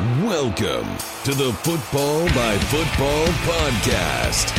Welcome to the Football by Football podcast.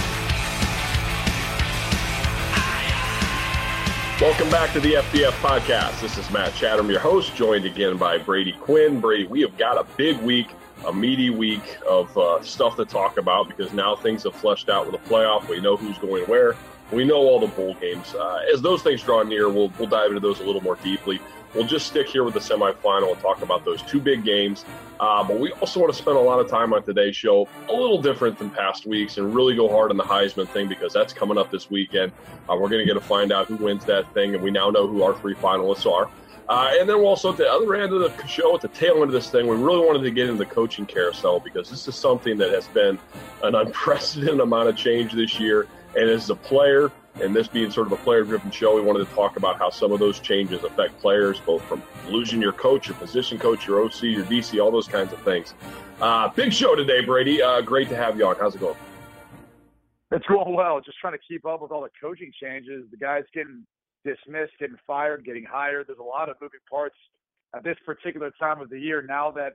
Welcome back to the FBF podcast. This is Matt Chatham, your host, joined again by Brady Quinn. Brady, we have got a big week, a meaty week of uh, stuff to talk about because now things have fleshed out with the playoff. We know who's going where. We know all the bowl games. Uh, as those things draw near, we'll, we'll dive into those a little more deeply. We'll just stick here with the semifinal and talk about those two big games. Uh, but we also want to spend a lot of time on today's show, a little different than past weeks, and really go hard on the Heisman thing because that's coming up this weekend. Uh, we're going to get to find out who wins that thing, and we now know who our three finalists are. Uh, and then also, at the other end of the show, at the tail end of this thing, we really wanted to get into the coaching carousel because this is something that has been an unprecedented amount of change this year. And as a player, and this being sort of a player driven show, we wanted to talk about how some of those changes affect players, both from losing your coach, your position coach, your OC, your DC, all those kinds of things. Uh, big show today, Brady. Uh, great to have you on. How's it going? It's going well. Just trying to keep up with all the coaching changes. The guys getting dismissed, getting fired, getting hired. There's a lot of moving parts at this particular time of the year now that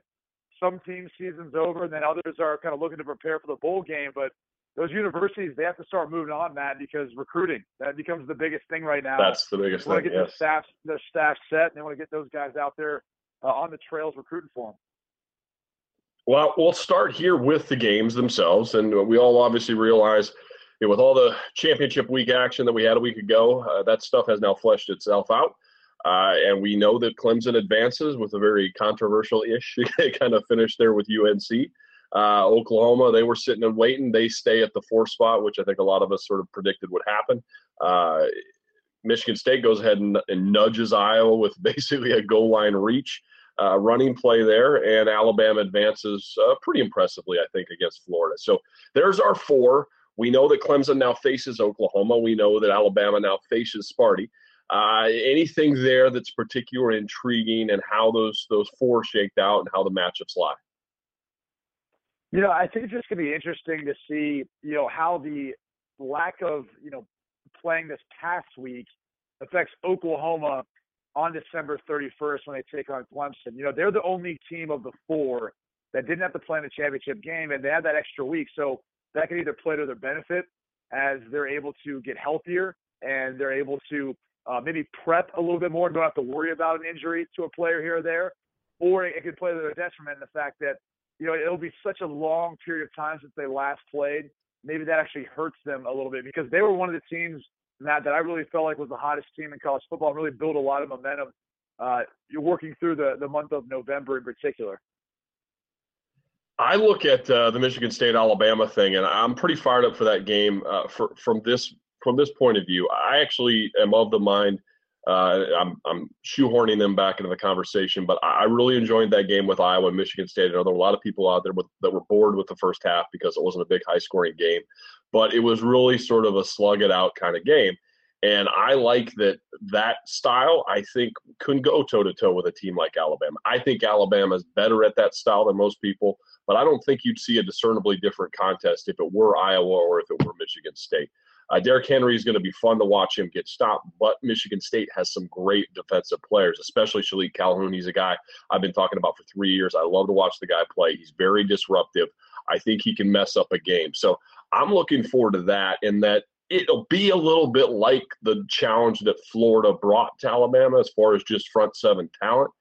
some team season's over and then others are kind of looking to prepare for the bowl game. But those universities they have to start moving on, Matt, because recruiting that becomes the biggest thing right now. That's the biggest they thing. Get yes. their staff, their staff set, and they want to get those guys out there uh, on the trails recruiting for them. Well, we'll start here with the games themselves, and we all obviously realize, you know, with all the championship week action that we had a week ago, uh, that stuff has now fleshed itself out. Uh, and we know that Clemson advances with a very controversial ish kind of finish there with UNC. Uh, Oklahoma, they were sitting and waiting. They stay at the four spot, which I think a lot of us sort of predicted would happen. Uh, Michigan State goes ahead and, and, nudges Iowa with basically a goal line reach uh, running play there, and Alabama advances uh, pretty impressively, I think, against Florida. So there's our four. We know that Clemson now faces Oklahoma. We know that Alabama now faces Sparty. Uh, anything there that's particularly intriguing and how those those four shaked out and how the matchups lie? You know, I think it's just going to be interesting to see, you know, how the lack of, you know, playing this past week affects Oklahoma on December 31st when they take on Clemson. You know, they're the only team of the four that didn't have to play in the championship game, and they had that extra week. So that can either play to their benefit as they're able to get healthier and they're able to uh, maybe prep a little bit more and don't have to worry about an injury to a player here or there, or it could play to their detriment in the fact that you know, it'll be such a long period of time since they last played. Maybe that actually hurts them a little bit because they were one of the teams that that I really felt like was the hottest team in college football. and Really built a lot of momentum. Uh, you're working through the the month of November in particular. I look at uh, the Michigan State Alabama thing, and I'm pretty fired up for that game. Uh, for, from this from this point of view, I actually am of the mind uh, I'm, I'm shoehorning them back into the conversation, but I really enjoyed that game with Iowa and Michigan State. I know there were a lot of people out there with, that were bored with the first half because it wasn't a big high scoring game, but it was really sort of a slug it out kind of game. And I like that that style, I think, can go toe to toe with a team like Alabama. I think Alabama is better at that style than most people, but I don't think you'd see a discernibly different contest if it were Iowa or if it were Michigan State. Uh, Derrick Henry is going to be fun to watch him get stopped, but Michigan State has some great defensive players, especially Shilique Calhoun. He's a guy I've been talking about for three years. I love to watch the guy play. He's very disruptive. I think he can mess up a game. So I'm looking forward to that, and that it'll be a little bit like the challenge that Florida brought to Alabama as far as just front seven talent.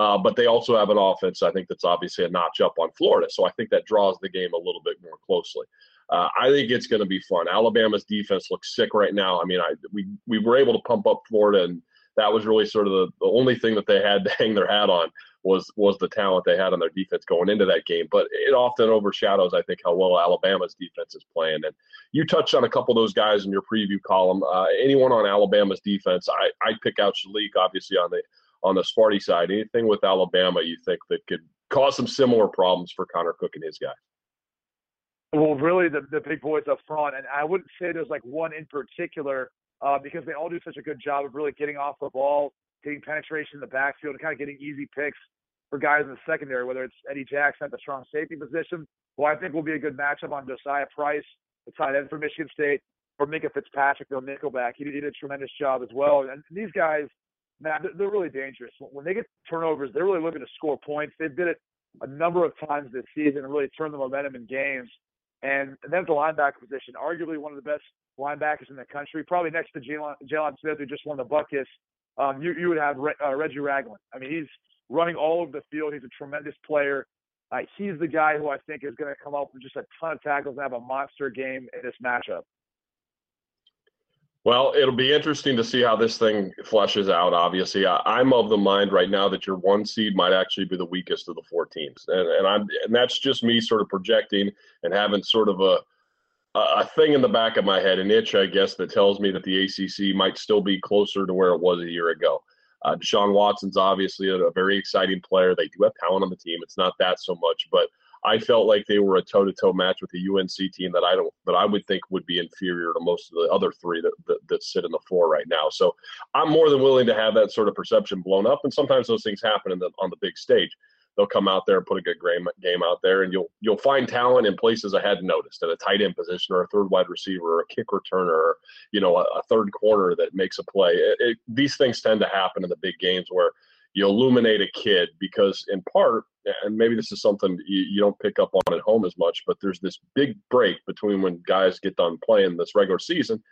Uh, but they also have an offense, I think, that's obviously a notch up on Florida. So I think that draws the game a little bit more closely. Uh, I think it's going to be fun. Alabama's defense looks sick right now. I mean, I, we we were able to pump up Florida and that was really sort of the, the only thing that they had to hang their hat on was was the talent they had on their defense going into that game. But it often overshadows, I think, how well Alabama's defense is playing. And you touched on a couple of those guys in your preview column. Uh, anyone on Alabama's defense, I I pick out Shilique, obviously on the on the Sparty side. Anything with Alabama you think that could cause some similar problems for Connor Cook and his guys? Well, really, the, the big boys up front, and I wouldn't say there's like one in particular uh, because they all do such a good job of really getting off the ball, getting penetration in the backfield, and kind of getting easy picks for guys in the secondary, whether it's Eddie Jackson at the strong safety position, who I think will be a good matchup on Josiah Price, the tight end for Michigan State, or Minkah Fitzpatrick, the nickelback. He did a tremendous job as well. And these guys, man, they're really dangerous. When they get turnovers, they're really looking to score points. They did it a number of times this season and really turned the momentum in games. And then at the linebacker position, arguably one of the best linebackers in the country, probably next to Jaylon Smith, who just won the Butkus. Um, you, you would have Re, uh, Reggie Ragland. I mean, he's running all over the field. He's a tremendous player. Uh, he's the guy who I think is going to come up with just a ton of tackles and have a monster game in this matchup. Well, it'll be interesting to see how this thing fleshes out. Obviously, I, am of the mind right now that your one seed might actually be the weakest of the four teams, and, and I'm and that's just me sort of projecting and having sort of a a thing in the back of my head, an itch, I guess, that tells me that the ACC might still be closer to where it was a year ago. Uh, Deshaun Watson's obviously a, a very exciting player. They do have talent on the team. It's not that so much, but I felt like they were a toe-to-toe match with the UNC team that I don't that I would think would be inferior to most of the other three that, that, that sit in the four right now. So I'm more than willing to have that sort of perception blown up, and sometimes those things happen the, on the big stage. They'll come out there and put a good game out there, and you'll you'll find talent in places I hadn't noticed at a tight end position or a third wide receiver or a kick returner or you know a, a third corner that makes a play. It, it, these things tend to happen in the big games where you illuminate a kid because in part and maybe this is something you, you, don't pick up on at home as much but there's this big break between when guys get done playing this regular season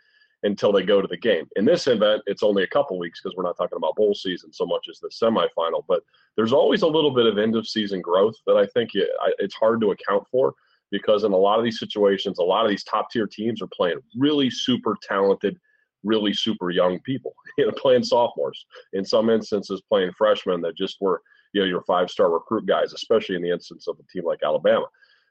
until they go to the game. In this event it's only a couple weeks because we're not talking about bowl season so much as the semifinal but there's always a little bit of end of season growth that i think it's hard to account for because in a lot of these situations a lot of these top tier teams are playing really super talented really super young people, you know, playing sophomores. In some instances, playing freshmen that just were, you know, your five star recruit guys, especially in the instance of a team like Alabama.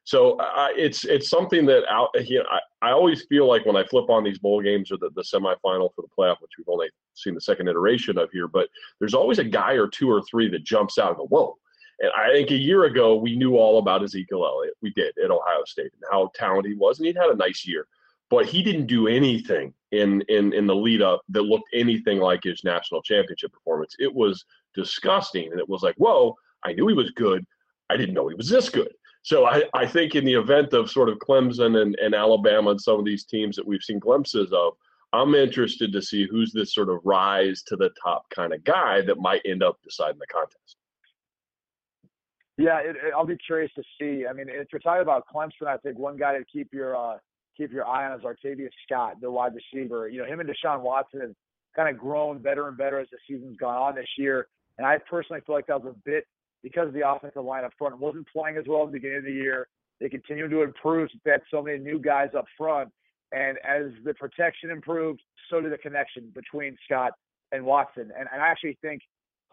So it's it's something that out, you know, I, I always feel like when I flip on these bowl games or the, the semifinal for the playoff, which we've only seen the second iteration of here, but there's always a guy or two or three that jumps out and go, whoa. And I think a year ago we knew all about Ezekiel Elliott. We did at Ohio State and how talented he was, and he'd had a nice year but he didn't do anything in in in the lead up that looked anything like his national championship performance. It was disgusting, and it was like, whoa! I knew he was good. I didn't know he was this good. So I, I think in the event of sort of Clemson and, and Alabama and some of these teams that we've seen glimpses of, I'm interested to see who's this sort of rise to the top kind of guy that might end up deciding the contest. Yeah, it, it, I'll be curious to see. I mean, if you're talking about Clemson, I think one guy to keep your uh, keep your eye on is Artavis Scott, the wide receiver. You know, him and Deshaun Watson have kind of grown better and better as the season's gone on this year. And I personally feel like that was a bit because the offensive line up front wasn't playing as well at the beginning of the year. They continue to improve. They had so many new guys up front. And as the protection improved, so did the connection between Scott and Watson. And, and I actually think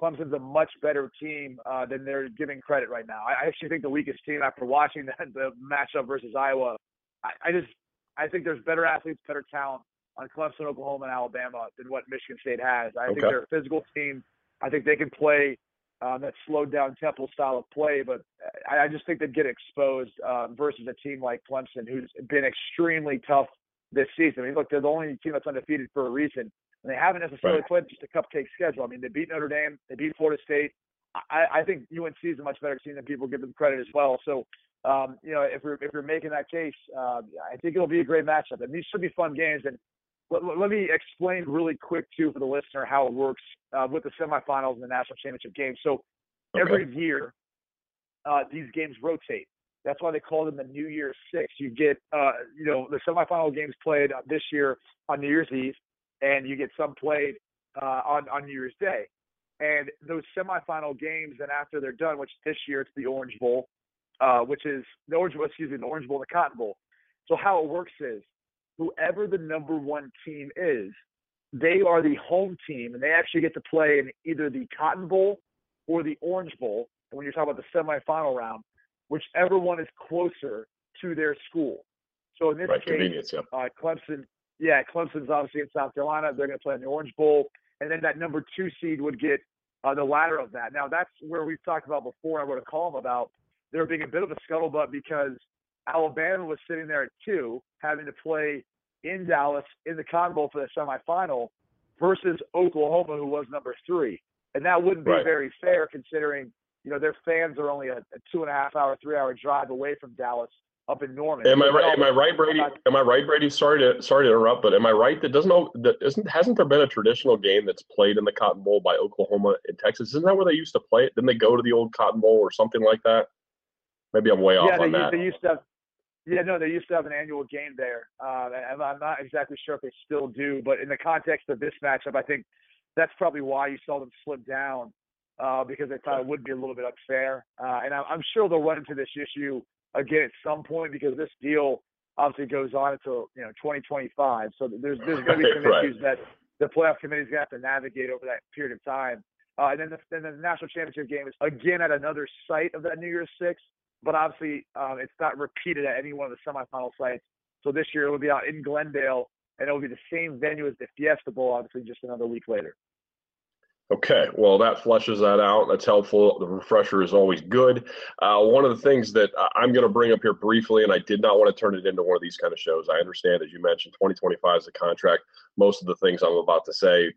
Clemson's a much better team uh, than they're giving credit right now. I actually think the weakest team after watching the, the matchup versus Iowa, I, I just I think there's better athletes, better talent on Clemson, Oklahoma, and Alabama than what Michigan State has. I okay. think they're a physical team. I think they can play um, that slowed down Temple style of play, but I, I just think they'd get exposed um, versus a team like Clemson, who's been extremely tough this season. I mean, look, they're the only team that's undefeated for a reason, and they haven't necessarily right. played just a cupcake schedule. I mean, they beat Notre Dame, they beat Florida State. I, I think UNC is a much better team than people give them credit as well. So um, you know, if we're if we're making that case, uh, I think it'll be a great matchup, and these should be fun games. And let, let me explain really quick too for the listener how it works uh, with the semifinals and the national championship game. So okay. every year, uh, these games rotate. That's why they call them the New Year's Six. You get, uh, you know, the semifinal games played this year on New Year's Eve, and you get some played uh, on on New Year's Day. And those semifinal games, and after they're done, which this year it's the Orange Bowl, uh, which is the Orange Bowl, excuse me, the Orange Bowl, the Cotton Bowl. So how it works is whoever the number one team is, they are the home team, and they actually get to play in either the Cotton Bowl or the Orange Bowl. And when you're talking about the semifinal round, whichever one is closer to their school. So in this right, case, yeah. uh, Clemson, yeah, Clemson's obviously in South Carolina. They're going to play in the Orange Bowl, and then that number two seed would get uh, the latter of that. Now that's where we've talked about before. I wrote a column about there being a bit of a scuttlebutt because Alabama was sitting there at two, having to play in Dallas in the Cotton Bowl for the semifinal versus Oklahoma, who was number three. And that wouldn't be Right. very fair considering, you know, their fans are only a, a two and a half hour, three hour drive away from Dallas up in Norman. Am I right? Am I right, Brady? Am I right, Brady? Sorry to sorry to interrupt, but am I right that doesn't that isn't hasn't there been a traditional game that's played in the Cotton Bowl by Oklahoma and Texas? Isn't that where they used to play it? Didn't they go to the old Cotton Bowl or something like that? Maybe I'm way yeah, off they, on used- that. they used to have. Yeah, no, they used to have an annual game there, uh, and I'm not exactly sure if they still do. But in the context of this matchup, I think that's probably why you saw them slip down uh, because they thought it would be a little bit unfair. Uh, and I'm, I'm sure they'll run into this issue again at some point because this deal obviously goes on until you know 2025. So there's there's going to be some Right. issues that the playoff committee is going to have to navigate over that period of time. Uh, and then the, then the national championship game is again at another site of that New Year's Six, but obviously um, it's not repeated at any one of the semifinal sites. So this year it will be out in Glendale, and it will be the same venue as the Fiesta Bowl, obviously just another week later. Okay, well, that fleshes that out. That's helpful. The refresher is always good. Uh, one of the things that I'm going to bring up here briefly, and I did not want to turn it into one of these kind of shows. I understand, as you mentioned, 2025 is the contract. Most of the things I'm about to say,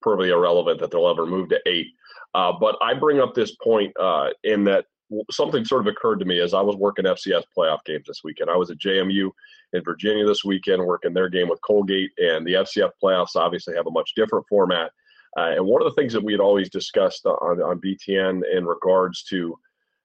probably irrelevant that they'll ever move to eight. Uh, but I bring up this point uh, in that something sort of occurred to me as I was working FCS playoff games this weekend. I was at JMU in Virginia this weekend working their game with Colgate, and the FCS playoffs obviously have a much different format. Uh, and one of the things that we had always discussed on, on BTN in regards to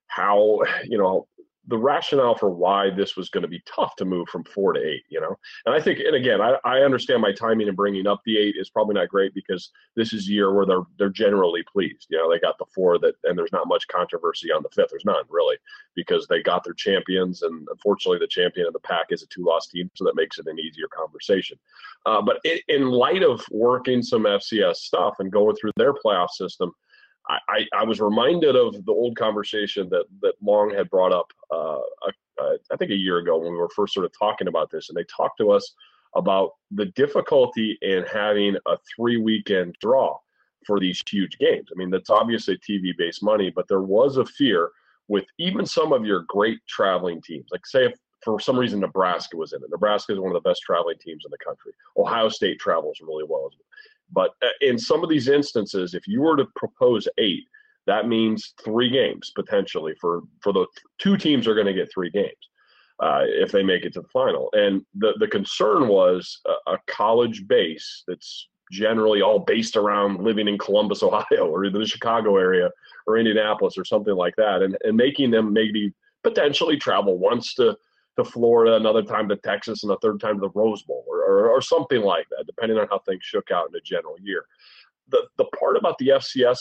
how, you know, the rationale for why this was going to be tough to move from four to eight, you know, and I think, and again, I, I understand my timing in bringing up the eight is probably not great because this is a year where they're they're generally pleased. You know, they got the four that, and there's not much controversy on the fifth. There's none really because they got their champions, and unfortunately, the champion of the Pac is a two-loss team, so that makes it an easier conversation. Uh, but in light of working some FCS stuff and going through their playoff system, I, I, was reminded of the old conversation that that Long had brought up, uh, uh, I think a year ago when we were first sort of talking about this, and they talked to us about the difficulty in having a three weekend draw for these huge games. I mean, that's obviously TV based money, but there was a fear with even some of your great traveling teams. Like, say, if for some reason Nebraska was in it, Nebraska is one of the best traveling teams in the country. Ohio State travels really well. But uh, in some of these instances, if you were to propose eight, that means three games potentially for for the two teams are going to get three games uh, if they make it to the final. And the the concern was a, a college base that's generally all based around living in Columbus, Ohio, or in the Chicago area, or Indianapolis, or something like that, and and making them maybe potentially travel once to to Florida, another time to Texas, and a third time to the Rose Bowl, or, or, or something like that, depending on how things shook out in a general year. The the part about the FCS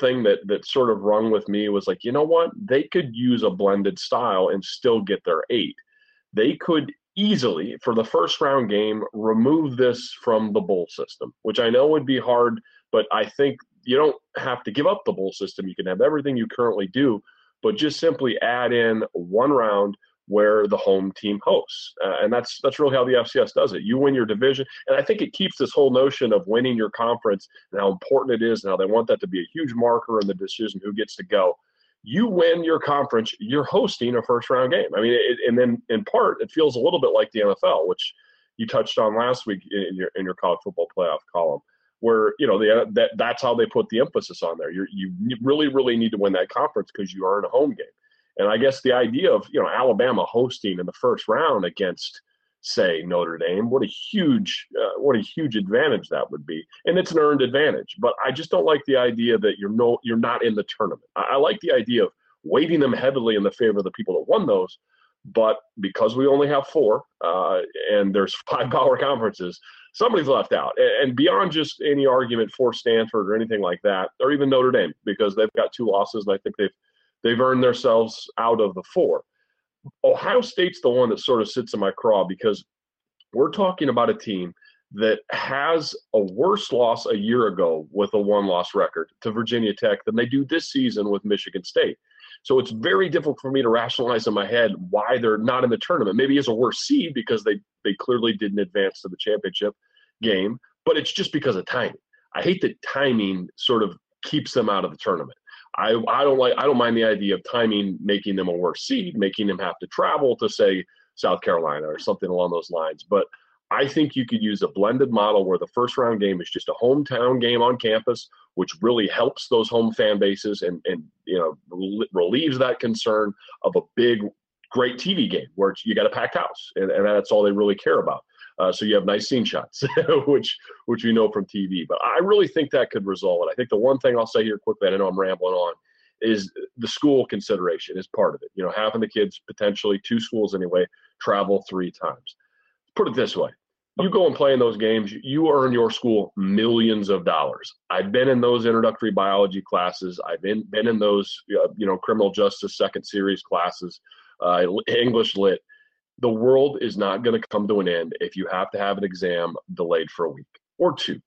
thing that that sort of rung with me was like, you know what? They could use a blended style and still get their eight. They could easily, for the first round game, remove this from the bowl system, which I know would be hard, but I think you don't have to give up the bowl system. You can have everything you currently do, but just simply add in one round where the home team hosts, uh, and that's that's really how the FCS does it. You win your division, and I think it keeps this whole notion of winning your conference and how important it is, and how they want that to be a huge marker in the decision who gets to go. You win your conference, you're hosting a first round game. I mean, it, and then in part, it feels a little bit like the NFL, which you touched on last week in your in your college football playoff column, where you know the, that that's how they put the emphasis on there. You're, you really really need to win that conference because you are in a home game. And I guess the idea of you know Alabama hosting in the first round against say Notre Dame, what a huge uh, what a huge advantage that would be, and it's an earned advantage. But I just don't like the idea that you're no you're not in the tournament. I, I like the idea of weighting them heavily in the favor of the people that won those. But because we only have four, uh, and there's five power conferences, somebody's left out. And, beyond just any argument for Stanford or anything like that, or even Notre Dame, because they've got two losses, and I think they've they've earned themselves out of the four. Ohio State's the one that sort of sits in my craw because we're talking about a team that has a worse loss a year ago with a one loss record to Virginia Tech than they do this season with Michigan State. So it's very difficult for me to rationalize in my head why they're not in the tournament. Maybe it's a worse seed because they, they clearly didn't advance to the championship game, but it's just because of timing. I hate that timing sort of keeps them out of the tournament. I, I don't like I don't mind the idea of timing making them a worse seed, making them have to travel to say South Carolina or something along those lines. But I think you could use a blended model where the first round game is just a hometown game on campus, which really helps those home fan bases and, and you know relieves that concern of a big, great TV game where you got a packed house, and, and that's all they really care about. Uh, so you have nice scene shots, which which we know from TV. But I really think that could resolve it. I think the one thing I'll say here quickly, I know I'm rambling on, is the school consideration is part of it. You know, having the kids potentially two schools anyway travel three times. Put it this way: you go and play in those games, you earn your school millions of dollars. I've been in those introductory biology classes. I've been been in those uh, you know criminal justice second series classes, uh, English lit. The world is not going to come to an end if you have to have an exam delayed for a week or two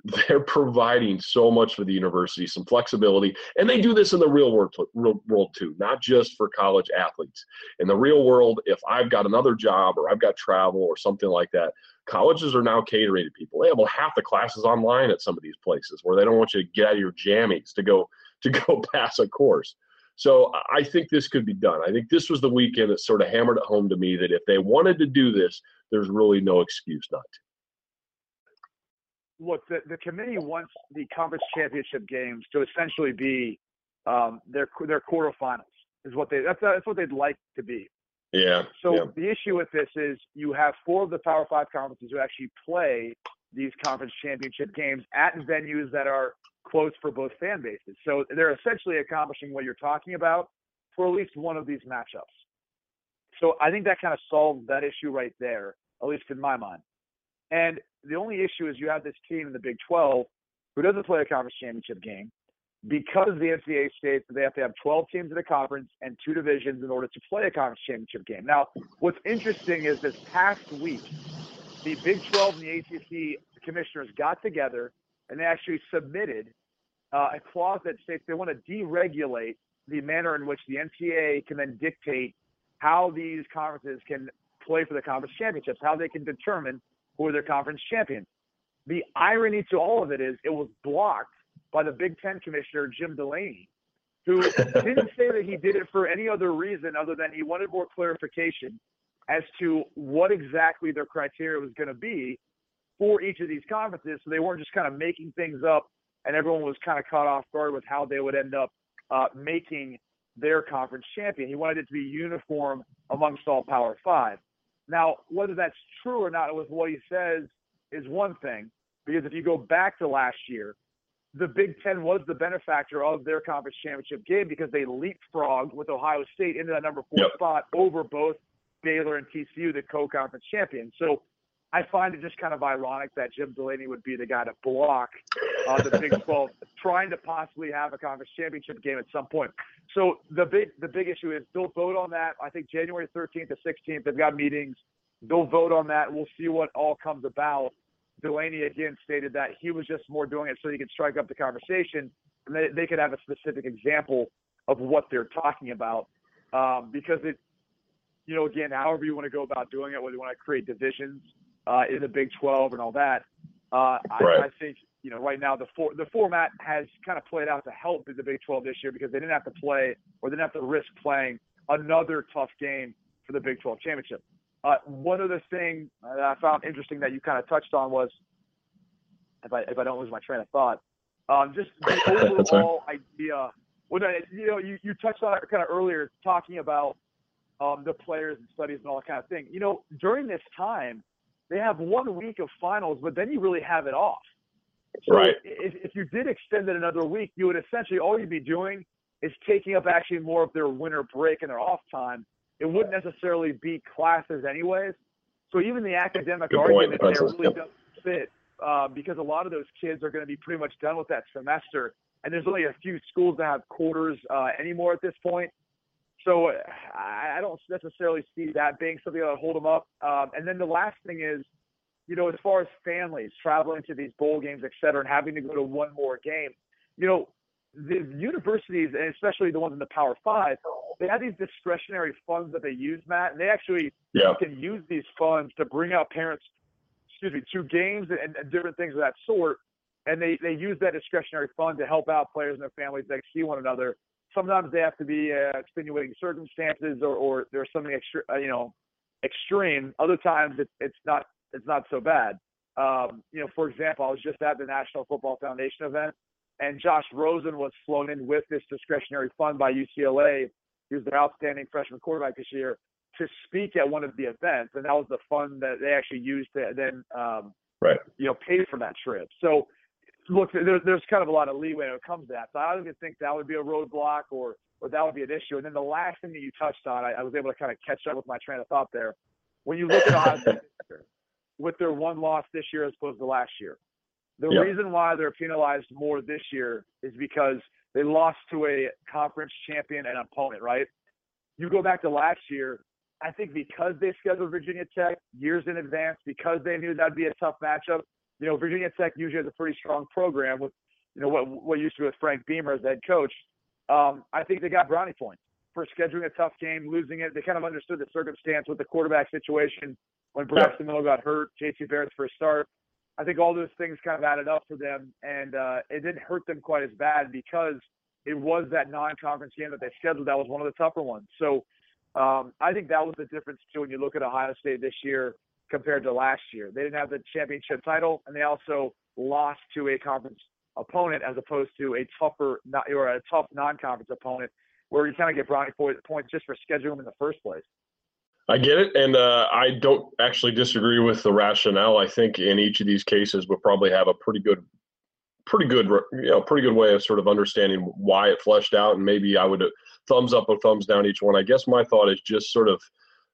they're providing so much for the university, some flexibility, and they do this in the real world, real world too, not just for college athletes. In the real world, if I've got another job or I've got travel or something like that, colleges are now catering to people. They have half the classes online at some of these places where they don't want you to get out of your jammies to go to go pass a course. So I think this could be done. I think this was the weekend that sort of hammered it home to me that if they wanted to do this, there's really no excuse not to look, the, the committee wants the conference championship games to essentially be um, their their quarterfinals. Is what they that's that's what they'd like to be. Yeah. So yeah. the issue with this is you have four of the Power Five conferences who actually play these conference championship games at venues that are close for both fan bases. So they're essentially accomplishing what you're talking about for at least one of these matchups. So I think that kind of solves that issue right there, at least in my mind. And the only issue is you have this team in the Big 12 who doesn't play a conference championship game because the NCAA states that they have to have 12 teams in a conference and two divisions in order to play a conference championship game. Now, what's interesting is this past week, the Big 12 and the ACC commissioners got together and they actually submitted uh, a clause that states they want to deregulate the manner in which the NCAA can then dictate how these conferences can play for the conference championships, how they can determine who are their conference champions. The irony to all of it is it was blocked by the Big Ten commissioner, Jim Delany, who didn't say that he did it for any other reason other than he wanted more clarification as to what exactly their criteria was going to be for each of these conferences. So they weren't just kind of making things up and everyone was kind of caught off guard with how they would end up uh, making their conference champion. He wanted it to be uniform amongst all Power Five. Now, whether that's true or not with what he says is one thing, because if you go back to last year, the Big Ten was the benefactor of their conference championship game because they leapfrogged with Ohio State into that number four yep. spot over both Baylor and TCU, the co-conference champions. So I find it just kind of ironic that Jim Delany would be the guy to block uh, the Big 12 trying to possibly have a conference championship game at some point. So the big the big issue is they'll vote on that. I think January 13th to 16th they've got meetings. They'll vote on that. We'll see what all comes about. Delany again stated that he was just more doing it so he could strike up the conversation and they, they could have a specific example of what they're talking about um, because it you know again however you want to go about doing it whether you want to create divisions uh, in the Big 12 and all that. Uh, right. I, I think you know right now the for, the format has kind of played out to help the Big 12 this year because they didn't have to play or they didn't have to risk playing another tough game for the Big 12 championship. Uh, one other thing that I found interesting that you kind of touched on was, if I if I don't lose my train of thought, um, just the overall idea. When I, you know, you, you touched on it kind of earlier, talking about um, the players and studies and all that kind of thing. You know, during this time, they have one week of finals, but then you really have it off. So right. if, if you did extend it another week, you would essentially all you'd be doing is taking up actually more of their winter break and their off time. It wouldn't necessarily be classes anyways. So even the academic Good argument point. there really Yep. doesn't fit uh, because a lot of those kids are going to be pretty much done with that semester. And there's only a few schools that have quarters uh, anymore at this point. So I don't necessarily see that being something that would hold them up. Um, and then the last thing is you know, as far as families traveling to these bowl games, et cetera, and having to go to one more game, you know, the universities, and especially the ones in the Power Five, they have these discretionary funds that they use, Matt, and they actually Yeah. can use these funds to bring out parents, excuse me, to games and, and different things of that sort. And they, they use that discretionary fund to help out players and their families that see one another. Sometimes they have to be uh, extenuating circumstances or, or there's something extra, uh, you know, extreme. Other times it's it's not it's not so bad. Um, you know, for example, I was just at the National Football Foundation event, and Josh Rosen was flown in with this discretionary fund by UCLA. He was their outstanding freshman quarterback this year to speak at one of the events, and that was the fund that they actually used to then, um, Right. you know, pay for that trip. So, look, there's there's kind of a lot of leeway when it comes to that. So I don't even think that would be a roadblock or or that would be an issue. And then the last thing that you touched on, I, I was able to kind of catch up with my train of thought there. When you look at Ohio State year, with their one loss this year as opposed to last year, the Yep. reason why they're penalized more this year is because they lost to a conference champion and opponent, right? You go back to last year, I think because they scheduled Virginia Tech years in advance, because they knew that'd be a tough matchup. You know, Virginia Tech usually has a pretty strong program with, you know, what what used to be with Frank Beamer as head coach. Um, I think they got brownie points for scheduling a tough game, losing it. They kind of understood the circumstance with the quarterback situation when Braxton Miller got hurt, JT Barrett's first start. I think all those things kind of added up for them, and uh, it didn't hurt them quite as bad because it was that non-conference game that they scheduled. That was one of the tougher ones. So um, I think that was the difference too when you look at Ohio State this year compared to last year. They didn't have the championship title, and they also lost to a conference opponent as opposed to a tougher or a tough non-conference opponent where you kind of get brownie po- points just for scheduling in the first place. I get it, and uh, I don't actually disagree with the rationale. I think in each of these cases, we'll probably have a pretty good, pretty good, you know, pretty good way of sort of understanding why it fleshed out, and maybe I would uh, thumbs up or thumbs down each one. I guess my thought is just sort of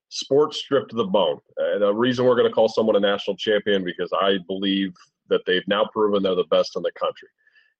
sports stripped to the bone. Uh, the reason we're going to call someone a national champion because I believe that they've now proven they're the best in the country,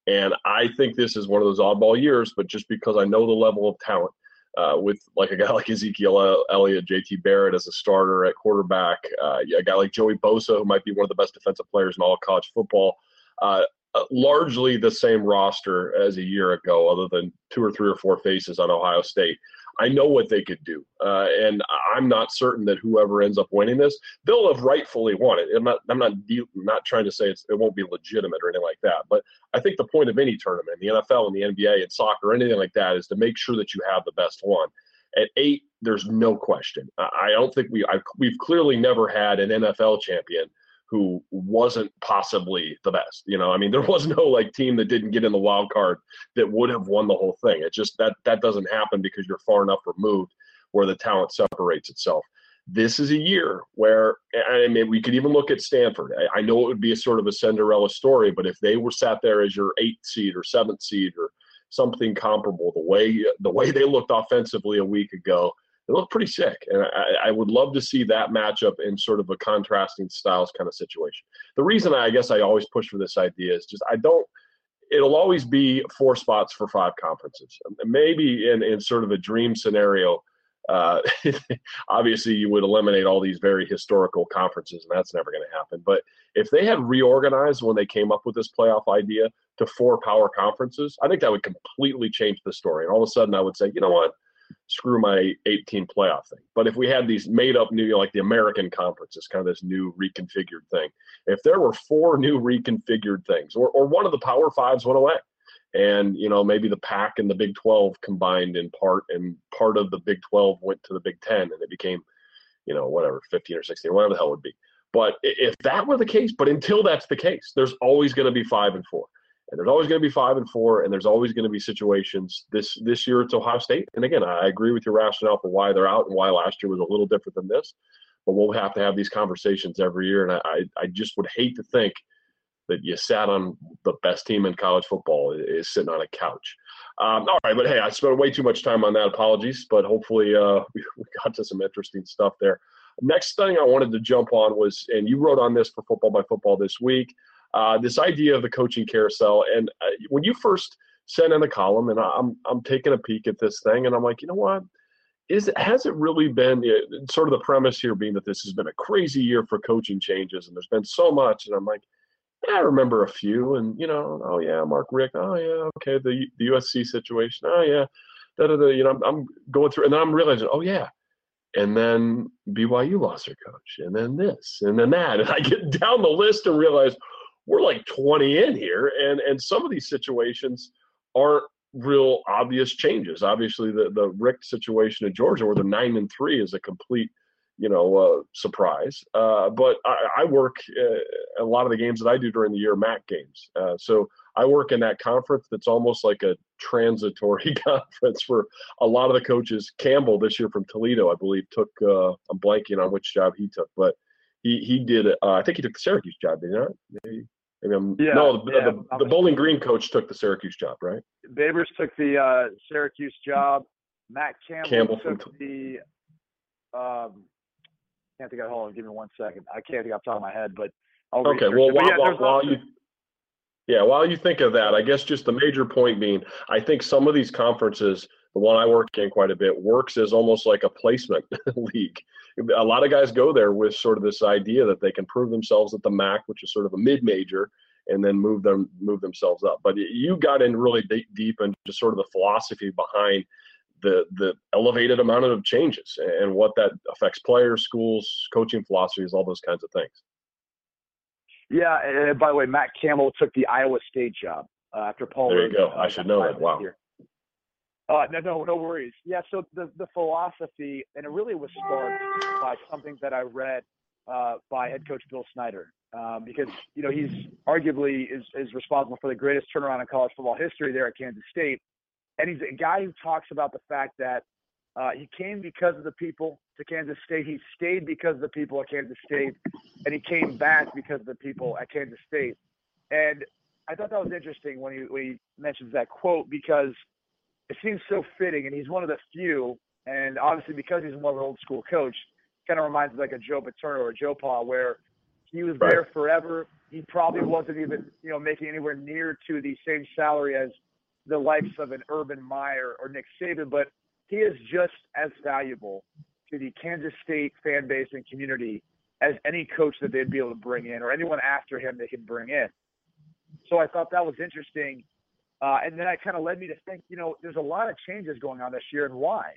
and I think this is one of those oddball years. But just because I know the level of talent uh, with like a guy like Ezekiel Elliott, JT Barrett as a starter at quarterback, uh, a guy like Joey Bosa, who might be one of the best defensive players in all college football. Uh, uh, largely the same roster as a year ago, other than two or three or four faces on Ohio State. I know what they could do, uh, and I'm not certain that whoever ends up winning this, they'll have rightfully won it. I'm not, I'm not, de- not trying to say it won't be legitimate or anything like that, but I think the point of any tournament, the NFL and the NBA and soccer, anything like that, is to make sure that you have the best one. At eight, there's no question. I don't think we, I, we've clearly never had an NFL champion who wasn't possibly the best. You know, I mean, there was no like team that didn't get in the wild card that would have won the whole thing. It just that that doesn't happen because you're far enough removed where the talent separates itself. This is a year where I mean we could even look at Stanford. I, I know it would be a sort of a Cinderella story, but if they were sat there as your eighth seed or seventh seed or something comparable, the way the way they looked offensively a week ago, they look pretty sick. And I, I would love to see that matchup in sort of a contrasting styles kind of situation. The reason I guess I always push for this idea is just I don't. It'll always be four spots for five conferences. Maybe in in sort of a dream scenario. Uh, obviously, you would eliminate all these very historical conferences, and that's never going to happen. But if they had reorganized when they came up with this playoff idea to four power conferences, I think that would completely change the story. And all of a sudden, I would say, you know what? Screw my 18 playoff thing. But if we had these made up new, like the American Conference, it's kind of this new reconfigured thing. If there were four new reconfigured things, or, or one of the Power Fives went away, and you know maybe the Pac and the Big 12 combined in part, and part of the Big 12 went to the Big 10, and it became, you know, whatever 15 or 16, whatever the hell would be. But if that were the case, but until that's the case, there's always going to be five and four and there's always going to be five and four, and there's always going to be situations. This this year it's Ohio State, and again, I agree with your rationale for why they're out and why last year was a little different than this. But we'll have to have these conversations every year, and I I just would hate to think that you sat on the best team in college football is sitting on a couch. Um, all right, but hey, I spent way too much time on that. Apologies, but hopefully uh, we, we got to some interesting stuff there. Next thing I wanted to jump on was, and you wrote on this for Football by Football this week uh, this idea of the coaching carousel. And uh, when you first sent in the column, and I'm I'm taking a peek at this thing, and I'm like, you know what? is has it really been sort of the premise here being that this has been a crazy year for coaching changes and there's been so much and I'm like yeah, I remember a few and you know oh yeah Mark Richt, oh yeah okay the the USC situation oh yeah da da da you know I'm, I'm going through and then I'm realizing oh yeah and then BYU lost their coach and then this and then that and I get down the list and realize we're like 20 in here and and some of these situations aren't real obvious changes. Obviously, the the Richt situation in Georgia, where the nine and three is a complete, you know, uh, surprise. Uh, but I, I work uh, a lot of the games that I do during the year, MAC games. Uh, so I work in that conference that's almost like a transitory conference for a lot of the coaches. Campbell this year from Toledo, I believe, took. Uh, I'm blanking on which job he took, but he he did. Uh, I think he took the Syracuse job, did he not? Maybe yeah, no, the, yeah, the, the, Bowling Green coach took the Syracuse job, right? Babers took the uh, Syracuse job. Matt Campbell, Campbell took the. Um, can't think of hold on. Give me one second. I can't think off the top of my head, but I'll okay. Well, while, yeah, while, while you. Yeah, while you think of that, I guess just the major point being, I think some of these conferences, the one I work in quite a bit, works as almost like a placement league. A lot of guys go there with sort of this idea that they can prove themselves at the MAC, which is sort of a mid-major, and then move them move themselves up. But you got in really deep, deep into sort of the philosophy behind the the elevated amount of changes and what that affects players, schools, coaching philosophies, all those kinds of things. Yeah, and by the way, Matt Campbell took the Iowa State job uh, after Paul. There you go. Uh, I should know that. Wow. Here. Uh, no, no, no worries. Yeah, so the the philosophy, and it really was sparked by something that I read uh, by head coach Bill Snyder, um, because you know he's arguably is is responsible for the greatest turnaround in college football history there at Kansas State, and he's a guy who talks about the fact that uh, he came because of the people to Kansas State. He stayed because of the people at Kansas State, and he came back because of the people at Kansas State. And I thought that was interesting when he, when he mentions that quote because it seems so fitting, and he's one of the few. And obviously, because he's more of an old school coach, kind of reminds me like a Joe Paterno or a Joe Pa, where he was right. there forever. He probably wasn't even, you know, making anywhere near to the same salary as the likes of an Urban Meyer or Nick Saban, but he is just as valuable to the Kansas State fan base and community as any coach that they'd be able to bring in or anyone after him they can bring in. So I thought that was interesting uh, and then that kind of led me to think, you know, there's a lot of changes going on this year and why.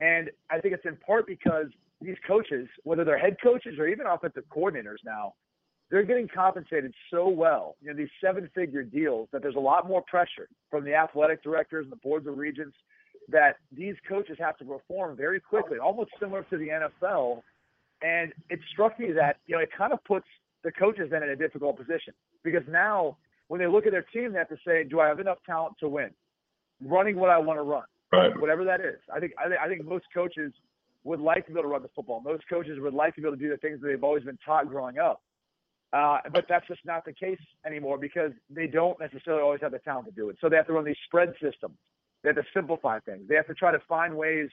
And I think it's in part because these coaches, whether they're head coaches or even offensive coordinators now, they're getting compensated so well, you know, these seven figure deals that there's a lot more pressure from the athletic directors and the boards of regents that these coaches have to perform very quickly, almost similar to the NFL. And it struck me that, you know, it kind of puts the coaches then in a difficult position because now when they look at their team, they have to say, do I have enough talent to win? Running what I want to run, right. whatever that is. I think I, th- I think most coaches would like to be able to run the football. Most coaches would like to be able to do the things that they've always been taught growing up. Uh, but that's just not the case anymore because they don't necessarily always have the talent to do it. So they have to run these spread systems. They have to simplify things. They have to try to find ways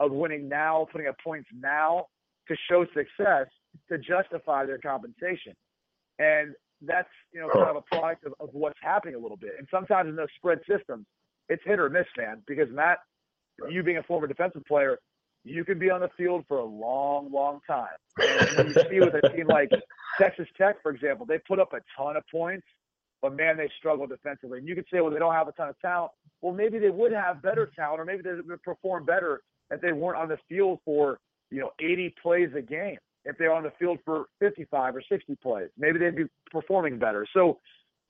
of winning now, putting up points now to show success to justify their compensation. And that's you know kind of a product of, of what's happening a little bit. And sometimes in those spread systems, it's hit or miss, man. Because Matt, you being a former defensive player, you can be on the field for a long, long time. And you see with a team like Texas Tech, for example, they put up a ton of points, but man, they struggle defensively. And you could say, well, they don't have a ton of talent. Well, maybe they would have better talent, or maybe they would perform better if they weren't on the field for you know 80 plays a game if they're on the field for 55 or 60 plays. Maybe they'd be performing better. So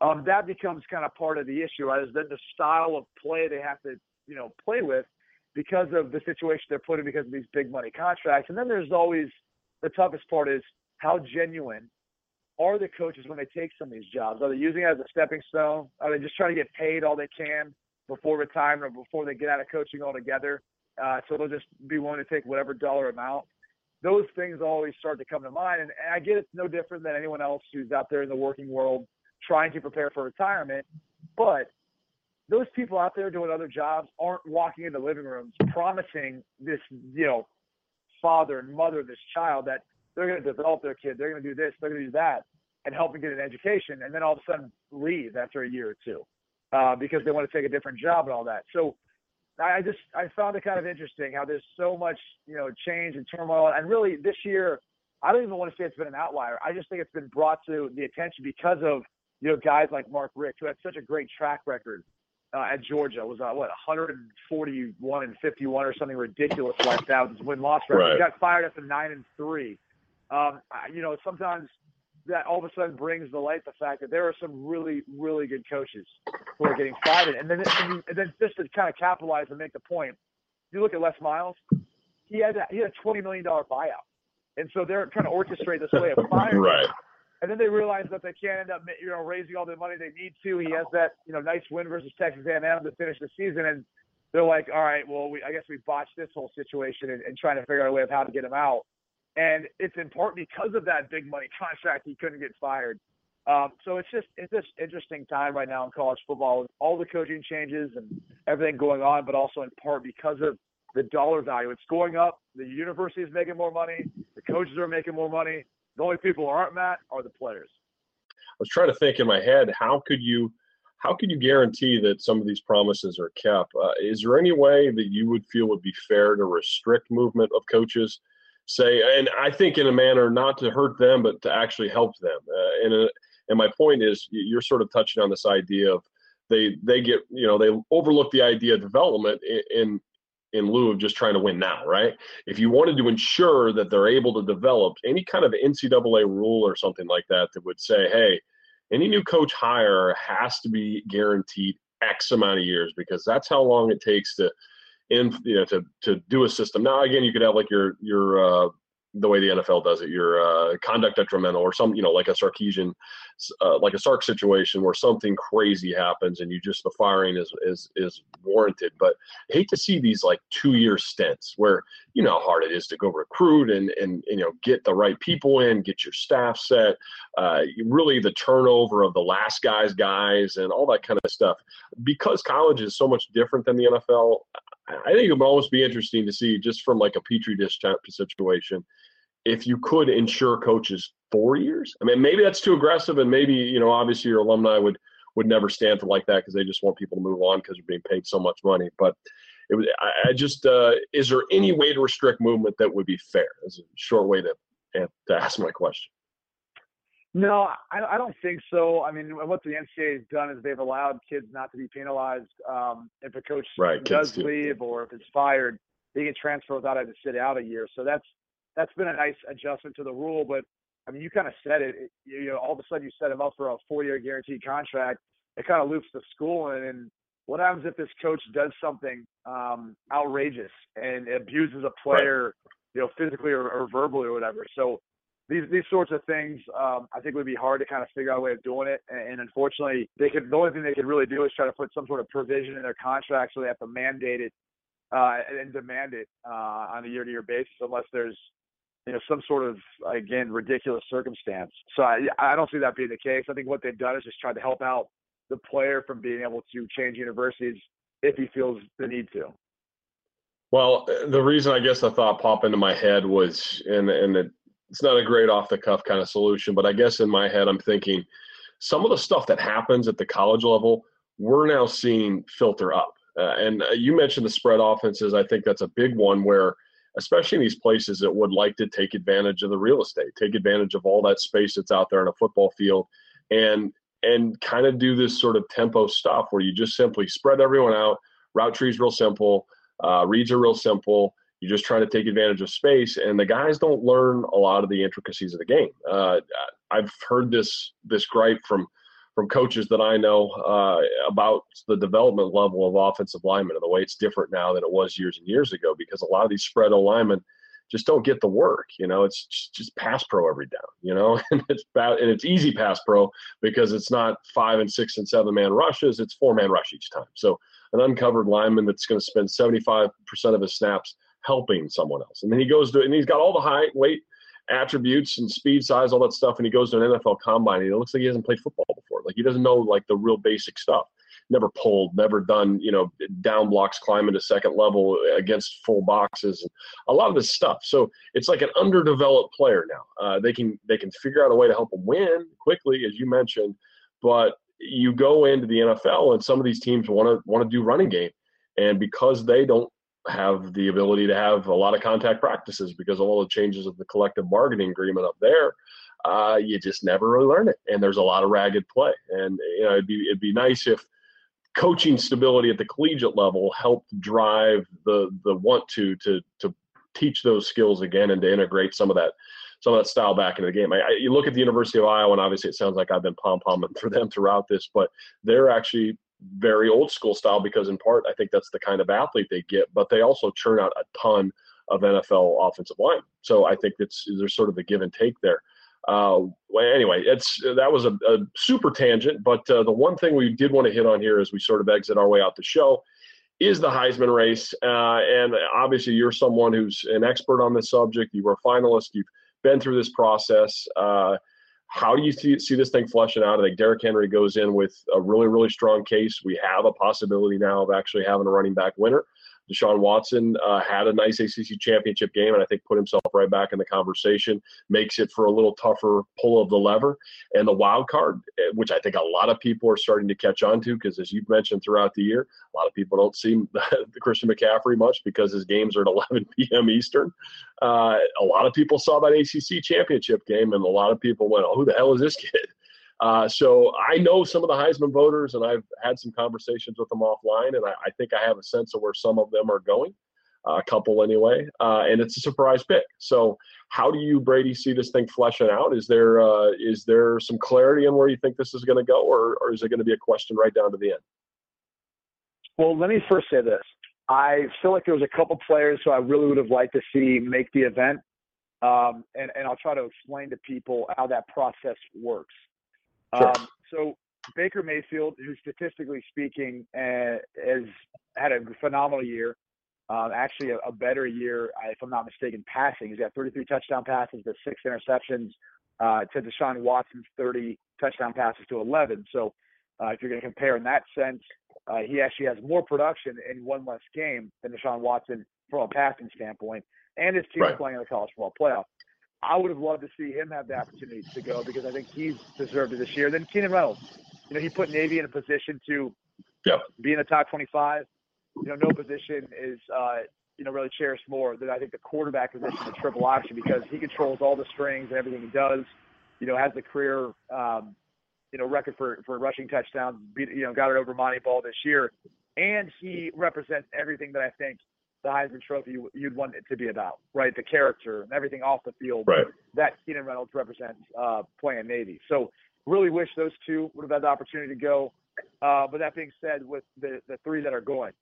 um, that becomes kind of part of the issue, right? Is then the style of play they have to, you know, play with because of the situation they're put in because of these big money contracts. And then there's always the toughest part is how genuine are the coaches when they take some of these jobs? Are they using it as a stepping stone? Are they just trying to get paid all they can before retirement or before they get out of coaching altogether? Uh, so they'll just be willing to take whatever dollar amount those things always start to come to mind. And, and I get it's no different than anyone else who's out there in the working world trying to prepare for retirement. But those people out there doing other jobs aren't walking into living rooms promising this, you know, father and mother, this child that they're going to develop their kid, they're going to do this, they're going to do that, and help them get an education, and then all of a sudden leave after a year or two uh, because they want to take a different job and all that. So I just I found it kind of interesting how there's so much you know change and turmoil, and really this year I don't even want to say it's been an outlier. I just think it's been brought to the attention because of you know guys like Mark Richt who had such a great track record uh, at Georgia. was uh, what 141 and 51 or something ridiculous like that was win loss record. Right. He got fired after nine and three. Um, you know sometimes that all of a sudden brings to light the fact that there are some really, really good coaches who are getting fired. And then, and then just to kind of capitalize and make the point, you look at Les Miles, he had a, he had a twenty million dollar buyout, and so they're trying to orchestrate this way of firing. right. And then they realize that they can't end up, you know, raising all the money they need to. He has that, you know, nice win versus Texas A&M to finish the season, and they're like, all right, well, we, I guess we botched this whole situation and, and trying to figure out a way of how to get him out. And it's in part because of that big money contract he couldn't get fired. Um, so it's just it's just interesting time right now in college football with all the coaching changes and everything going on, but also in part because of the dollar value. It's going up. The university is making more money. The coaches are making more money. The only people who aren't Matt are the players. I was trying to think in my head, how could you, how could you guarantee that some of these promises are kept? Uh, is there any way that you would feel would be fair to restrict movement of coaches? Say, and I think in a manner not to hurt them, but to actually help them. Uh, and uh, and my point is, you're sort of touching on this idea of they they get you know they overlook the idea of development in in lieu of just trying to win now, right? If you wanted to ensure that they're able to develop any kind of NCAA rule or something like that that would say, hey, any new coach hire has to be guaranteed X amount of years because that's how long it takes to in you know to to do a system. Now again, you could have like your your uh, the way the NFL does it, your uh, conduct detrimental or some, you know, like a Sarkisian, uh, like a Sark situation where something crazy happens and you just the firing is is is warranted. But I hate to see these like two year stints where you know how hard it is to go recruit and, and you know get the right people in, get your staff set, uh, really the turnover of the last guy's guys and all that kind of stuff. Because college is so much different than the NFL, I think it would almost be interesting to see just from like a petri dish type situation if you could insure coaches four years. I mean, maybe that's too aggressive, and maybe you know, obviously, your alumni would would never stand for like that because they just want people to move on because they're being paid so much money. But it was, I, I just, uh, is there any way to restrict movement that would be fair? Is a short way to to ask my question. No, I, I don't think so. I mean, what the NCAA has done is they've allowed kids not to be penalized. Um, if a coach right, does leave or if it's fired, they can transfer without having to sit out a year. So that's that's been a nice adjustment to the rule. But I mean, you kind of said it. it you know, all of a sudden you set him up for a four-year guaranteed contract. It kind of loops the school, in. and what happens if this coach does something um, outrageous and abuses a player, right. you know, physically or, or verbally or whatever? So these these sorts of things, um, I think would be hard to kind of figure out a way of doing it. And, and unfortunately, they could the only thing they could really do is try to put some sort of provision in their contract so they have to mandate it uh, and demand it uh, on a year-to-year basis, unless there's you know some sort of again ridiculous circumstance. So I I don't see that being the case. I think what they've done is just try to help out the player from being able to change universities if he feels the need to. Well, the reason I guess the thought popped into my head was, and and it it's not a great off the cuff kind of solution, but I guess in my head I'm thinking some of the stuff that happens at the college level we're now seeing filter up. Uh, and uh, you mentioned the spread offenses. I think that's a big one where, especially in these places that would like to take advantage of the real estate, take advantage of all that space that's out there in a football field, and and kind of do this sort of tempo stuff where you just simply spread everyone out. Route trees real simple. Uh, reads are real simple. You're just trying to take advantage of space, and the guys don't learn a lot of the intricacies of the game. Uh, I've heard this this gripe from from coaches that I know uh, about the development level of offensive linemen and the way it's different now than it was years and years ago because a lot of these spread linemen just don't get the work. You know, it's just, pass pro every down. You know, and it's and it's easy pass pro because it's not five and six and seven man rushes; it's four man rush each time. So an uncovered lineman that's going to spend seventy five percent of his snaps helping someone else. And then he goes to, and he's got all the height, weight attributes and speed, size, all that stuff. And he goes to an NFL combine and it looks like he hasn't played football before. Like he doesn't know like the real basic stuff. Never pulled, never done, you know, down blocks, climbing to second level against full boxes, and a lot of this stuff. So it's like an underdeveloped player now. Uh, they can they can figure out a way to help him win quickly, as you mentioned, but you go into the NFL and some of these teams want to want to do running game and because they don't have the ability to have a lot of contact practices because of all the changes of the collective bargaining agreement up there, uh, you just never really learn it. And there's a lot of ragged play. And you know, it'd be it'd be nice if coaching stability at the collegiate level helped drive the the want to to to teach those skills again and to integrate some of that some of that style back into the game. I, I, you look at the University of Iowa, and obviously it sounds like I've been pom pomming for them throughout this, but they're actually very old school style because in part I think that's the kind of athlete they get, but they also churn out a ton of NFL offensive line. So I think it's there's sort of a give and take there. Uh, anyway, it's that was a, a super tangent, but uh, the one thing we did want to hit on here as we sort of exit our way out the show is the Heisman race. Uh, and obviously, you're someone who's an expert on this subject. You were a finalist. You've been through this process. Uh, how do you see, see this thing flushing out? I think Derrick Henry goes in with a really, really strong case. We have a possibility now of actually having a running back winner. Deshaun Watson uh, had a nice ACC championship game and I think put himself right back in the conversation, makes it for a little tougher pull of the lever. And the wild card, eh, which I think a lot of people are starting to catch on to, because as you've mentioned throughout the year, a lot of people don't see the Christian McCaffrey much because his games are at 11 p.m. Eastern. Uh, a lot of people saw that ACC championship game and a lot of people went, oh, who the hell is this kid? Uh, so I know some of the Heisman voters, and I've had some conversations with them offline, and I, I think I have a sense of where some of them are going, uh, a couple anyway, uh, and it's a surprise pick. So how do you, Brady, see this thing fleshing out? Is there uh, is there some clarity in where you think this is going to go, or, or is it going to be a question right down to the end? Well, let me first say this. I feel like there was a couple players who I really would have liked to see make the event, um, and, and I'll try to explain to people how that process works. Sure. Um, so Baker Mayfield, who statistically speaking uh, has had a phenomenal year, um, actually a, a, better year, if I'm not mistaken, passing. He's got 33 touchdown passes to six interceptions uh, to Deshaun Watson's 30 touchdown passes to 11. So uh, if you're going to compare in that sense, uh, he actually has more production in one less game than Deshaun Watson from a passing standpoint, and his team right. playing in the college football playoff. I would have loved to see him have the opportunity to go because I think he's deserved it this year. Then Keenan Reynolds, you know, he put Navy in a position to be in the top 25. You know, no position is, uh, you know, really cherished more than I think the quarterback position in triple option because he controls all the strings and everything he does. You know, has the career, um, you know, record for, for rushing touchdowns. Beat, you know, got it over Montee Ball this year, and he represents everything that I think the Heisman Trophy you'd want it to be about, right? The character and everything off the field right. that Keenan Reynolds represents uh, playing Navy. So really wish those two would have had the opportunity to go. Uh, but that being said, with the, the three that are going.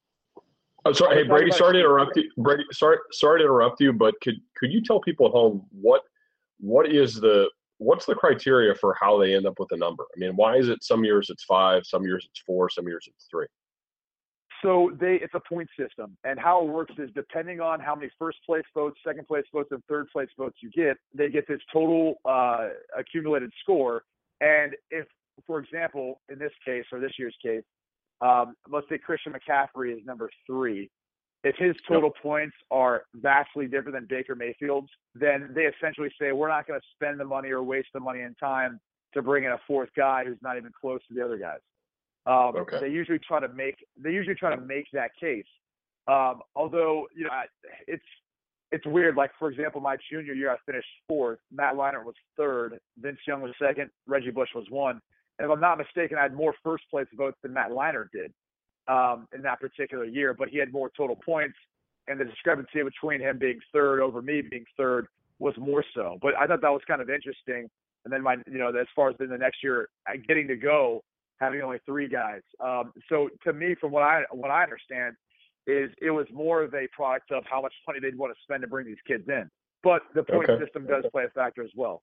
I'm sorry, hey Brady. Sorry to interrupt you. Brady, sorry, sorry to interrupt you. But could could you tell people at home what what is the what's the criteria for how they end up with a number? I mean, why is it some years it's five, some years it's four, some years it's three? So they it's a point system, and how it works is depending on how many first place votes, second place votes, and third place votes you get, they get this total uh, accumulated score. And if, for example, in this case or this year's case, um, let's say Christian McCaffrey is number three. If his total yep. points are vastly different than Baker Mayfield's, then they essentially say we're not going to spend the money or waste the money and time to bring in a fourth guy who's not even close to the other guys. Um, okay. They usually try to make they usually try to make that case. Um, although you know it's it's weird. Like for example, my junior year I finished fourth. Matt Leinart was third. Vince Young was second. Reggie Bush was one. And if I'm not mistaken, I had more first place votes than Matt Leinart did um, in that particular year. But he had more total points, and the discrepancy between him being third over me being third was more so. But I thought that was kind of interesting. And then my, you know, as far as in the next year getting to go, having only three guys. Um, so to me, from what I what I understand, is it was more of a product of how much money they'd want to spend to bring these kids in. But the point okay. system does play a factor as well.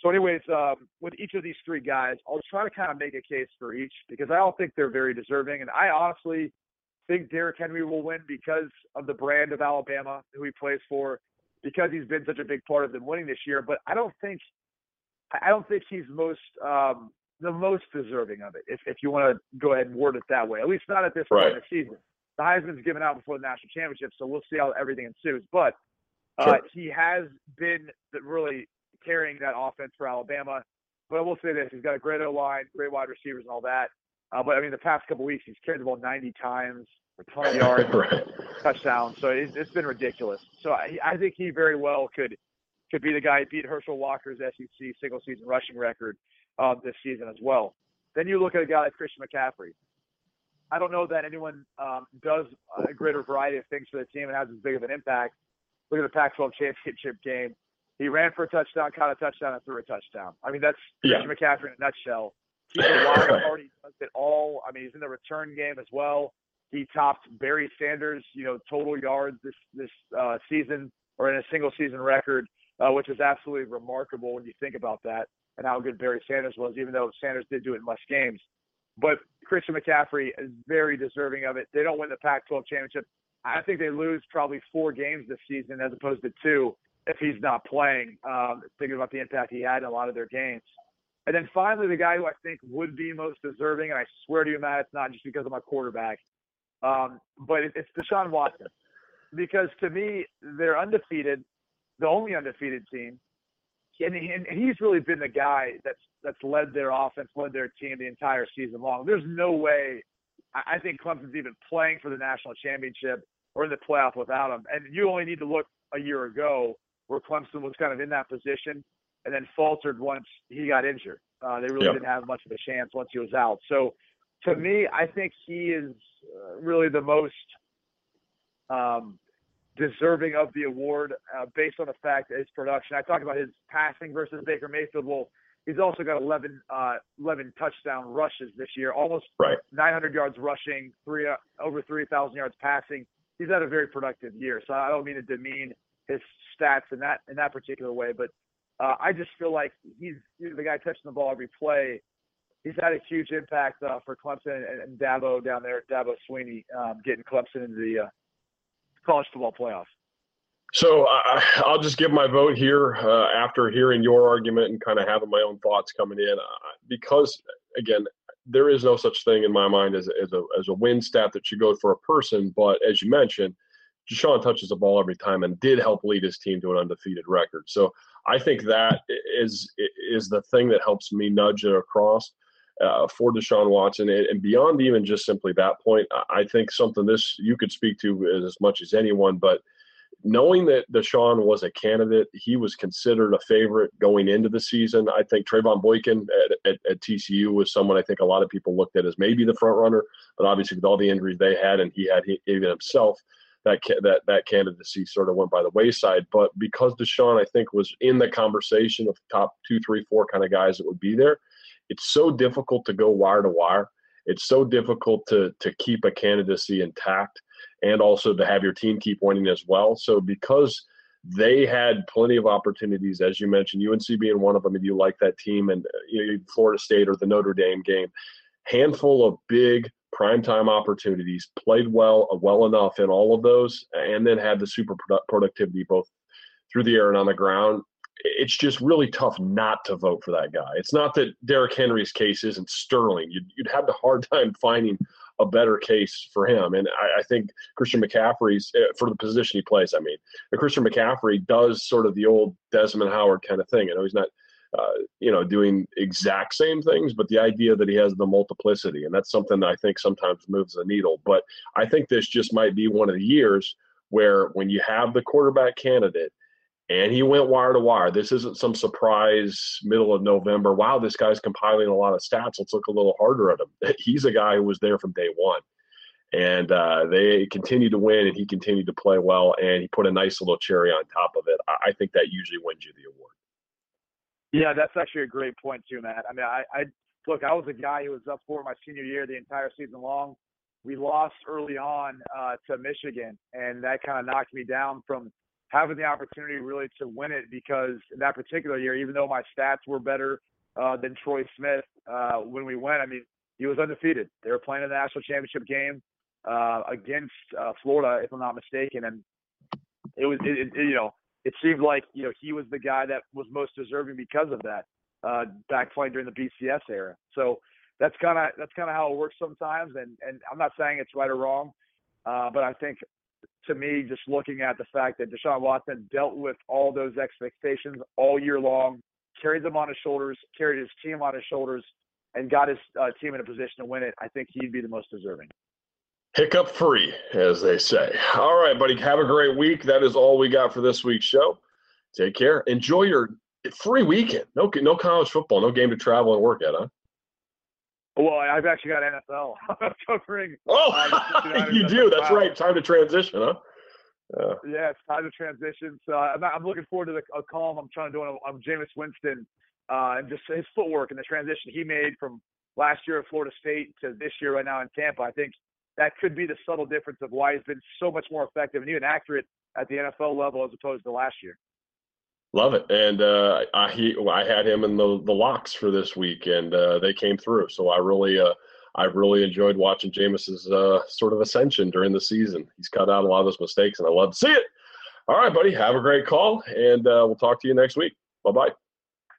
So, anyways, um, with each of these three guys, I'll try to kind of make a case for each because I all think they're very deserving, and I honestly think Derrick Henry will win because of the brand of Alabama who he plays for, because he's been such a big part of them winning this year. But I don't think I don't think he's most um, the most deserving of it, if, if you want to go ahead and word it that way. At least not at this right. point of the season. The Heisman's given out before the national championship, so we'll see how everything ensues. But uh, sure. he has been really carrying that offense for Alabama. But I will say this: he's got a great O line, great wide receivers, and all that. Uh, but I mean, the past couple weeks, he's carried the ball 90 times, ton of yards, right. touchdowns. So it's, it's been ridiculous. So I, I think he very well could could be the guy who beat Herschel Walker's SEC single season rushing record uh, this season as well. Then you look at a guy like Christian McCaffrey. I don't know that anyone um, does a greater variety of things for the team and has as big of an impact. Look at the Pac-12 championship game. He ran for a touchdown, caught a touchdown, and threw a touchdown. I mean, that's Yeah. Christian McCaffrey in a nutshell. He's a wild card. He does it all. I mean, he's in the return game as well. He topped Barry Sanders, you know, total yards this this uh, season or in a single season record, uh, which is absolutely remarkable when you think about that and how good Barry Sanders was, even though Sanders did do it in less games. But Christian McCaffrey is very deserving of it. They don't win the Pac-12 championship. I think they lose probably four games this season as opposed to two if he's not playing. Um, thinking about the impact he had in a lot of their games. And then finally, the guy who I think would be most deserving, and I swear to you, Matt, it's not just because I'm a quarterback, um, but it, it's Deshaun Watson. Because to me, they're undefeated, the only undefeated team, and, he, and he's really been the guy that's that's led their offense, led their team the entire season long. There's no way I, I think Clemson's even playing for the national championship or in the playoff without him. And you only need to look a year ago where Clemson was kind of in that position and then faltered once he got injured. Uh, they really Yep. didn't have much of a chance once he was out. So to me, I think he is uh, really the most um, deserving of the award uh, based on the fact that his production. I talked about his passing versus Baker Mayfield. Well, he's also got 11, uh, 11 touchdown rushes this year, almost Right. 900 yards rushing, three uh, over 3,000 yards passing. He's had a very productive year, so I don't mean to demean his stats in that in that particular way, but uh, I just feel like he's, he's the guy touching the ball every play. He's had a huge impact uh, for Clemson and, and Dabo down there, Dabo Swinney, um, getting Clemson into the uh, college football playoff. So I, I'll just give my vote here uh, after hearing your argument and kind of having my own thoughts coming in, uh, because again, there is no such thing in my mind as, as a as a win stat that should go for a person. But as you mentioned, Deshaun touches the ball every time and did help lead his team to an undefeated record. So I think that is is the thing that helps me nudge it across uh, for Deshaun Watson, and, beyond even just simply that point, I- I think something this you could speak to as much as anyone, but knowing that Deshaun was a candidate, he was considered a favorite going into the season. I think Trevone Boykin at, at, at TCU was someone I think a lot of people looked at as maybe the front runner, but obviously with all the injuries they had and he had even himself, that that that candidacy sort of went by the wayside. But because Deshaun, I think, was in the conversation of top two, three, four kind of guys that would be there, it's so difficult to go wire to wire. It's so difficult to to keep a candidacy intact and also to have your team keep winning as well. So because they had plenty of opportunities, as you mentioned, UNC being one of them, and you like that team, and uh, you know, Florida State or the Notre Dame game, handful of big primetime opportunities, played well, uh, well enough in all of those, and then had the super produ- productivity both through the air and on the ground. It's just really tough not to vote for that guy. It's not that Derrick Henry's case isn't sterling. You'd, you'd have the hard time finding a better case for him. And I, I think Christian McCaffrey's uh, for the position he plays. I mean, Christian McCaffrey does sort of the old Desmond Howard kind of thing. I know he's not, uh, you know, doing exact same things, but the idea that he has the multiplicity, and that's something that I think sometimes moves the needle. But I think this just might be one of the years where when you have the quarterback candidate and he went wire to wire. This isn't some surprise middle of November. Wow, this guy's compiling a lot of stats. Let's look a little harder at him. He's a guy who was there from day one. And uh, they continued to win, and he continued to play well, and he put a nice little cherry on top of it. I think that usually wins you the award. Yeah, that's actually a great point too, Matt. I mean, I, I look, I was a guy who was up for my senior year the entire season long. We lost early on uh, to Michigan, and that kind of knocked me down from having the opportunity really to win it because in that particular year, even though my stats were better uh, than Troy Smith uh, when we went, I mean, he was undefeated. They were playing in the national championship game uh, against uh, Florida, if I'm not mistaken, and it was, it, it, you know, it seemed like you know he was the guy that was most deserving because of that uh, back playing during the BCS era. So that's kind of that's kind of how it works sometimes. And and I'm not saying it's right or wrong, uh, but I think to me, just looking at the fact that Deshaun Watson dealt with all those expectations all year long, carried them on his shoulders, carried his team on his shoulders, and got his uh, team in a position to win it, I think he'd be the most deserving. Hiccup free, as they say. All right, buddy. Have a great week. That is all we got for this week's show. Take care. Enjoy your free weekend. No, no college football. No game to travel and work at, huh? Well, I've actually got NFL covering. Oh, uh, you do. That's right. Time to transition, huh? Yeah. yeah, it's time to transition. So I'm, I'm looking forward to the, a column I'm trying to do on, on Jameis Winston uh, and just his footwork and the transition he made from last year at Florida State to this year right now in Tampa. I think that could be the subtle difference of why he's been so much more effective and even accurate at the NFL level as opposed to last year. Love it, and uh, I he, I had him in the the locks for this week, and uh, they came through. So I really uh, I really enjoyed watching Jameis's uh, sort of ascension during the season. He's cut out a lot of those mistakes, and I love to see it. All right, buddy, have a great call, and uh, we'll talk to you next week. Bye bye.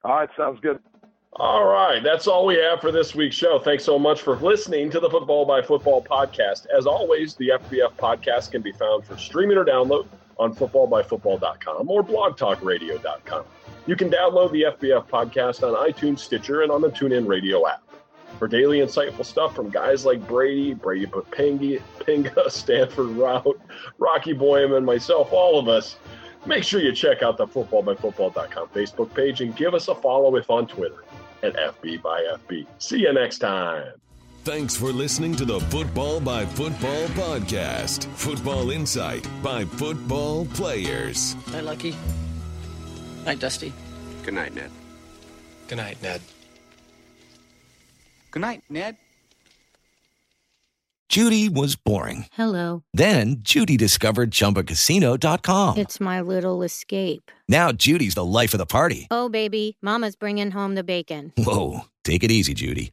All right, sounds good. All right, that's all we have for this week's show. Thanks so much for listening to the Football by Football podcast. As always, the FBF podcast can be found for streaming or download on footballbyfootball.com or blogtalkradio.com. You can download the FBF podcast on iTunes, Stitcher, and on the TuneIn Radio app. For daily insightful stuff from guys like Brady, Brady Poppinga, Pinga, Stanford Routt, Rocky Boiman, myself, all of us, make sure you check out the footballbyfootball.com Facebook page and give us a follow if on Twitter at FB by FB. See you next time. Thanks for listening to the Football by Football podcast. Football insight by football players. Hi, Lucky. Night, Dusty. Good night, Ned. Good night, Ned. Good night, Ned. Judy was boring. Hello. Then Judy discovered ChumbaCasino.com. It's my little escape. Now Judy's the life of the party. Oh, baby, Mama's bringing home the bacon. Whoa, take it easy, Judy.